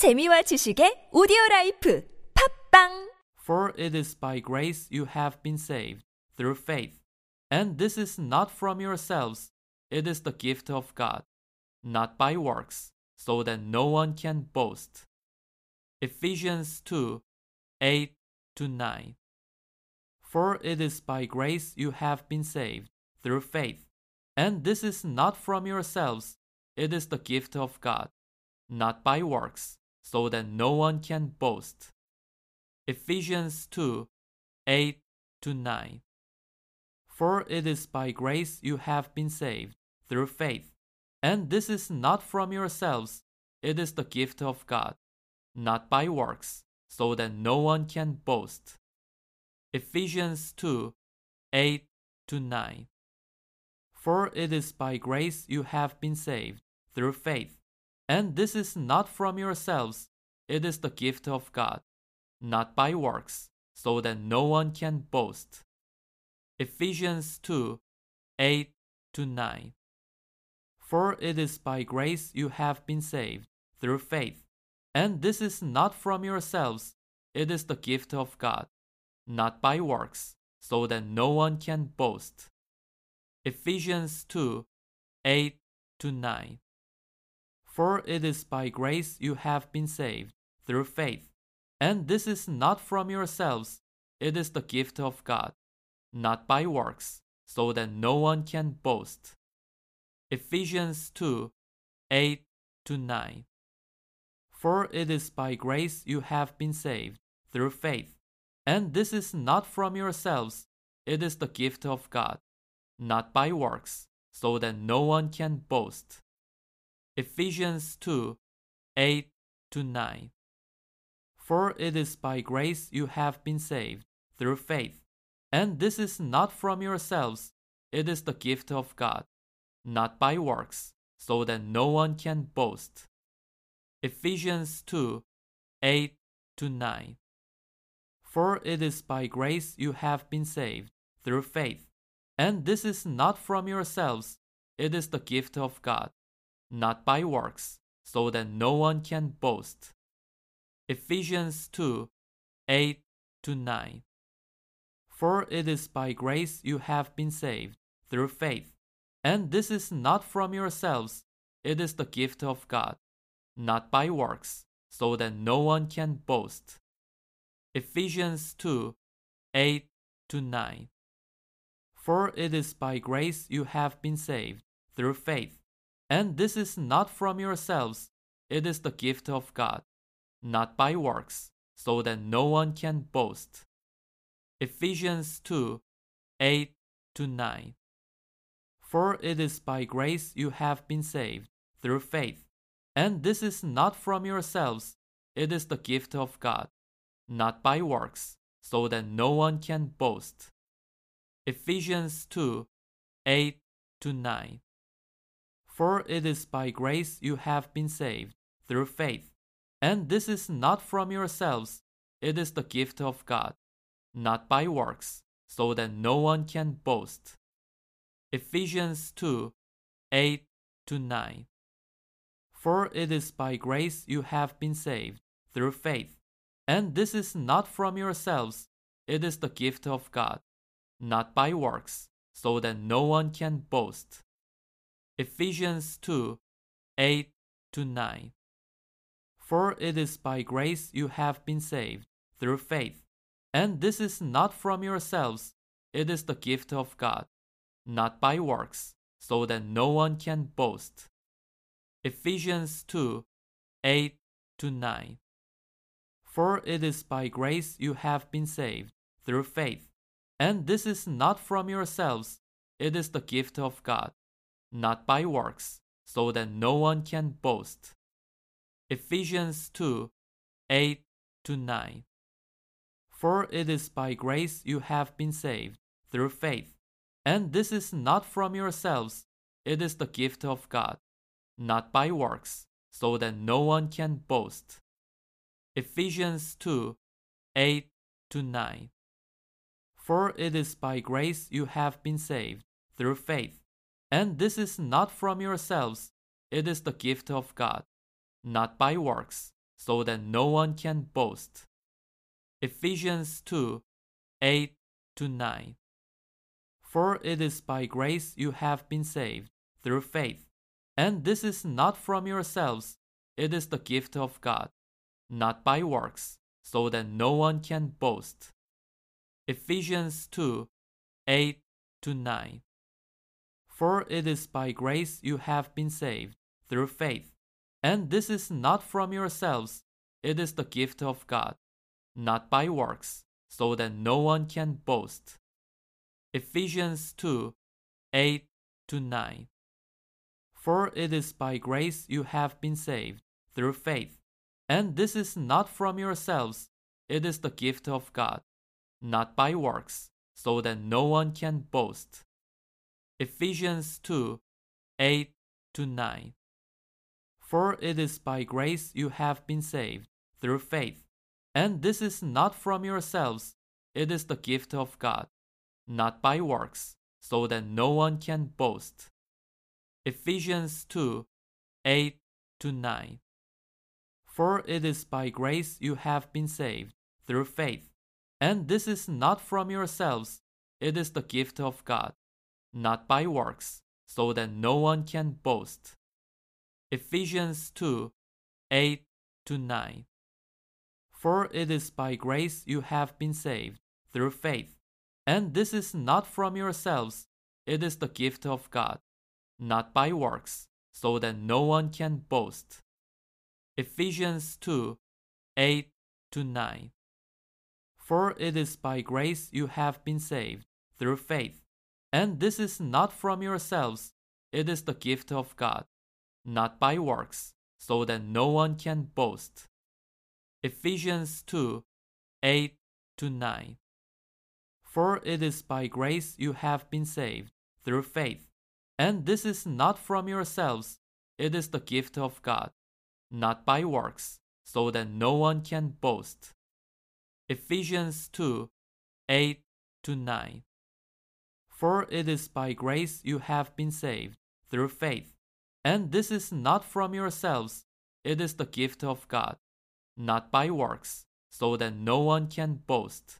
재미와 지식의 오디오 라이프 팝빵 For it is by grace you have been saved, through faith. And this is not from yourselves, it is the gift of God, not by works, so that no one can boast. Ephesians 2 8 to 9. For it is by grace you have been saved, through faith. And this is not from yourselves, it is the gift of God, not by works, so that no one can boast. Ephesians 2 8 to 9. For it is by grace you have been saved, through faith. And this is not from yourselves, it is the gift of God, not by works, so that no one can boast. Ephesians 2 8 to 9. For it is by grace you have been saved, through faith. And this is not from yourselves, it is the gift of God, not by works, so that no one can boast. Ephesians 2 8 to 9. For it is by grace you have been saved, through faith. And this is not from yourselves, it is the gift of God, not by works, so that no one can boast. Ephesians 2 8 to 9. For it is by grace you have been saved, through faith. And this is not from yourselves, it is the gift of God, not by works, so that no one can boast. Ephesians 2 8 to 9. For it is by grace you have been saved, through faith. And this is not from yourselves, it is the gift of God, not by works, so that no one can boast. Ephesians 2 8 to 9. For it is by grace you have been saved, through faith. And this is not from yourselves, it is the gift of God, not by works, so that no one can boast. Ephesians 2 8 to 9. For it is by grace you have been saved, through faith. And this is not from yourselves, it is the gift of God, not by works, so that no one can boast. Ephesians 2 8 to 9. For it is by grace you have been saved, through faith. And this is not from yourselves, it is the gift of God, not by works, so that no one can boast. Ephesians 2 8 to 9. For it is by grace you have been saved, through faith. And this is not from yourselves, it is the gift of God, not by works, so that no one can boast. Ephesians 2 8 to 9. For it is by grace you have been saved, through faith. And this is not from yourselves, it is the gift of God, not by works, so that no one can boast. Ephesians 2 8 to 9. For it is by grace you have been saved, through faith. And this is not from yourselves, it is the gift of God, not by works, so that no one can boast. Ephesians 2 8 to 9. For it is by grace you have been saved, through faith. And this is not from yourselves, it is the gift of God, not by works, so that no one can boast. Ephesians 2 8 to 9. For it is by grace you have been saved, through faith. And this is not from yourselves, it is the gift of God, not by works, so that no one can boast. Ephesians 2 8 to 9. For it is by grace you have been saved, through faith. And this is not from yourselves, it is the gift of God, not by works, so that no one can boast. Ephesians 2 8 to 9. For it is by grace you have been saved, through faith. And this is not from yourselves, it is the gift of God, not by works, so that no one can boast. Ephesians 2 8 to 9. For it is by grace you have been saved, through faith. And this is not from yourselves, it is the gift of God, not by works, so that no one can boast. Ephesians 2 8 to 9. For it is by grace you have been saved, through faith. And this is not from yourselves, it is the gift of God, not by works, so that no one can boast. Ephesians 2 8 to 9. For it is by grace you have been saved, through faith. And this is not from yourselves, it is the gift of God, not by works, so that no one can boast. Ephesians 2 8 to 9. For it is by grace you have been saved, through faith. And this is not from yourselves, it is the gift of God, not by works, so that no one can boast. Ephesians 2 8 to 9. For it is by grace you have been saved, through faith. And this is not from yourselves, it is the gift of God, not by works, so that no one can boast. Ephesians 2 8 to 9. For it is by grace you have been saved, through faith. And this is not from yourselves, it is the gift of God, not by works, so that no one can boast. Ephesians 2 8 to 9. For it is by grace you have been saved, through faith. And this is not from yourselves, it is the gift of God, not by works, so that no one can boast. Ephesians 2 8 to 9. For it is by grace you have been saved, through faith. And this is not from yourselves, it is the gift of God not by works, so that no one can boast. Ephesians 2 8 to 9. For it is by grace you have been saved, through faith. And this is not from yourselves, it is the gift of God, not by works, so that no one can boast. Ephesians 2 8 to 9. For it is by grace you have been saved, through faith and this is not from yourselves, it is the gift of God, not by works, so that no one can boast.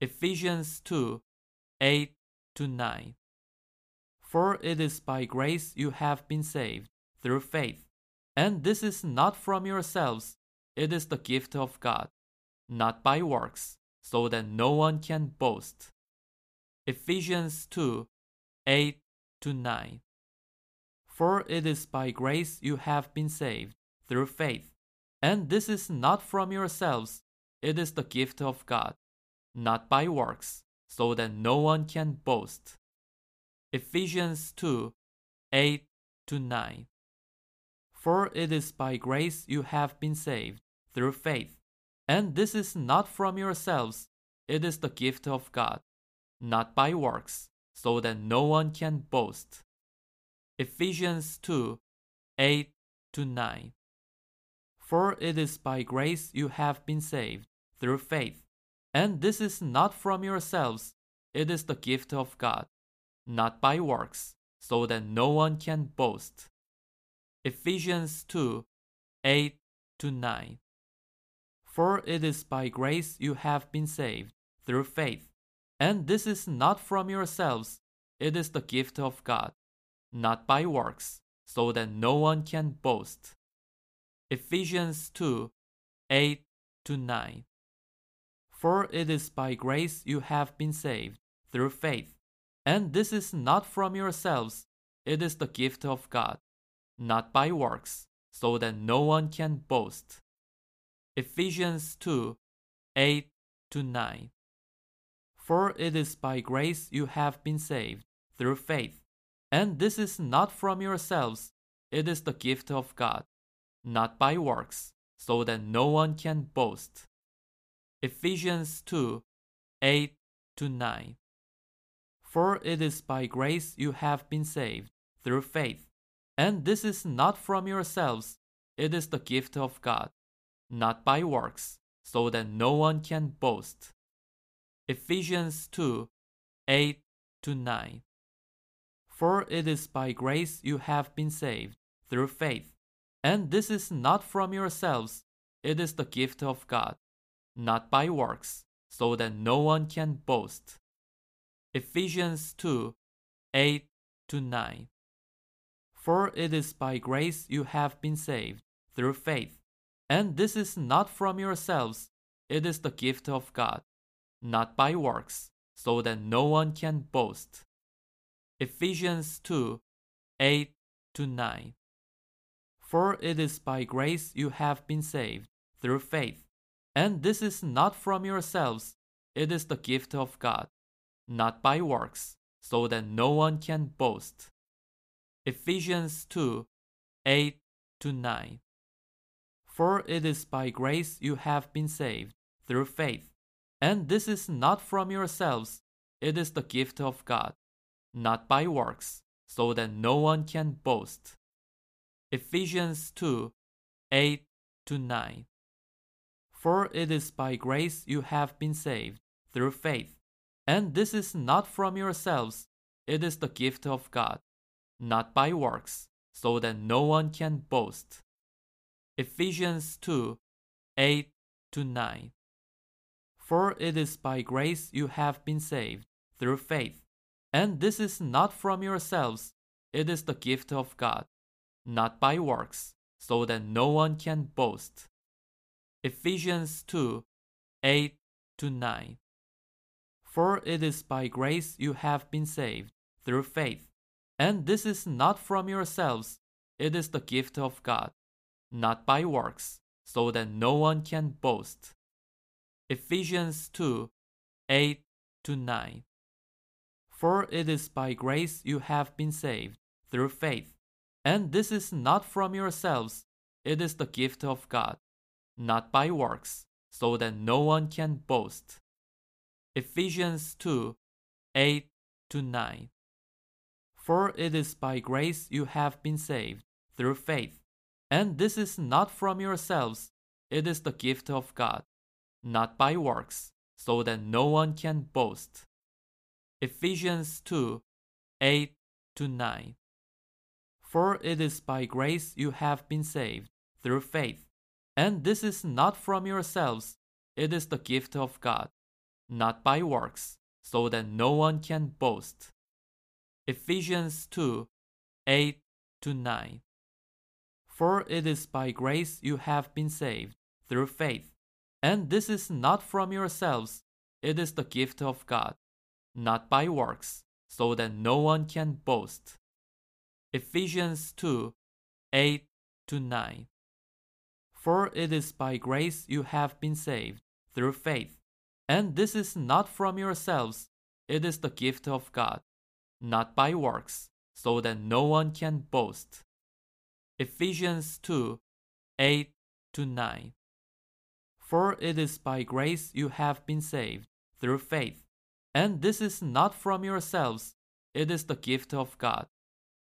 Ephesians 2 8 to 9. For it is by grace you have been saved, through faith. And this is not from yourselves, it is the gift of God, not by works, so that no one can boast. Ephesians 2 8 to 9. For it is by grace you have been saved, through faith. And this is not from yourselves, it is the gift of God, not by works, so that no one can boast. Ephesians 2 8 to 9. For it is by grace you have been saved, through faith. And this is not from yourselves, it is the gift of God, not by works, so that no one can boast. Ephesians 2 8 to 9. For it is by grace you have been saved, through faith. And this is not from yourselves, it is the gift of God, not by works, so that no one can boast. Ephesians 2 8 to 9. For it is by grace you have been saved, through faith. And this is not from yourselves, it is the gift of God not by works, so that no one can boast. Ephesians 2 8 to 9. For it is by grace you have been saved, through faith. And this is not from yourselves, it is the gift of God, not by works, so that no one can boast. Ephesians 2 8 to 9. For it is by grace you have been saved, through faith and this is not from yourselves, it is the gift of God, not by works, so that no one can boast. Ephesians 2 8 to 9. For it is by grace you have been saved, through faith. And this is not from yourselves, it is the gift of God, not by works, so that no one can boast. Ephesians 2 8 to 9. For it is by grace you have been saved, through faith. And this is not from yourselves, It is the gift of God, not by works, so that no one can boast. Ephesians 2 8 to 9. For it is by grace you have been saved, through faith. And this is not from yourselves, it is the gift of God, not by works, so that no one can boast. Ephesians 2 8 to 9. For it is by grace you have been saved, through faith. And this is not from yourselves, it is the gift of God, not by works, so that no one can boast. Ephesians 2 8 to 9. For it is by grace you have been saved, through faith. And this is not from yourselves, it is the gift of God, not by works, so that no one can boast. Ephesians 2 8 to 9. For it is by grace you have been saved, through faith. And this is not from yourselves, it is the gift of God, not by works, so that no one can boast. Ephesians 2 8 to 9. For it is by grace you have been saved, through faith. And this is not from yourselves, it is the gift of God, not by works, so that no one can boast. Ephesians 2 8 to 9. For it is by grace you have been saved, through faith. And this is not from yourselves, it is the gift of God, not by works, so that no one can boast. Ephesians 2 8 to 9. For it is by grace you have been saved, through faith. And this is not from yourselves, it is the gift of God, not by works, so that no one can boast. Ephesians 2 8 to 9. For it is by grace you have been saved, through faith. And this is not from yourselves, it is the gift of God not by works, so that no one can boast. Ephesians 2 8 to 9. For it is by grace you have been saved, through faith. And this is not from yourselves, it is the gift of God, not by works, so that no one can boast. Ephesians 2 8 to 9. For it is by grace you have been saved, through faith and this is not from yourselves, it is the gift of God, not by works, so that no one can boast. Ephesians 2 8 to 9. For it is by grace you have been saved, through faith. And this is not from yourselves, it is the gift of God, not by works, so that no one can boast. Ephesians 2 8 to 9. For it is by grace you have been saved, through faith. And this is not from yourselves, it is the gift of God,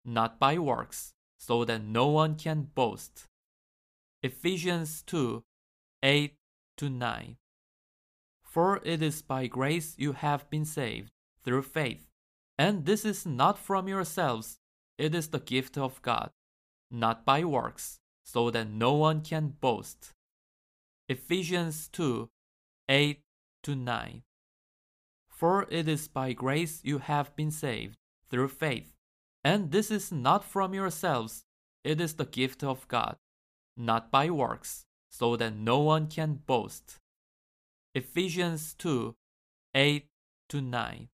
not by works, so that no one can boast. Ephesians 2 8 to 9. For it is by grace you have been saved, through faith. And this is not from yourselves, it is the gift of God, not by works, so that no one can boast. Ephesians 2 8 to 9. For it is by grace you have been saved, through faith. And this is not from yourselves, it is the gift of God, not by works, so that no one can boast. Ephesians 2 8 to 9.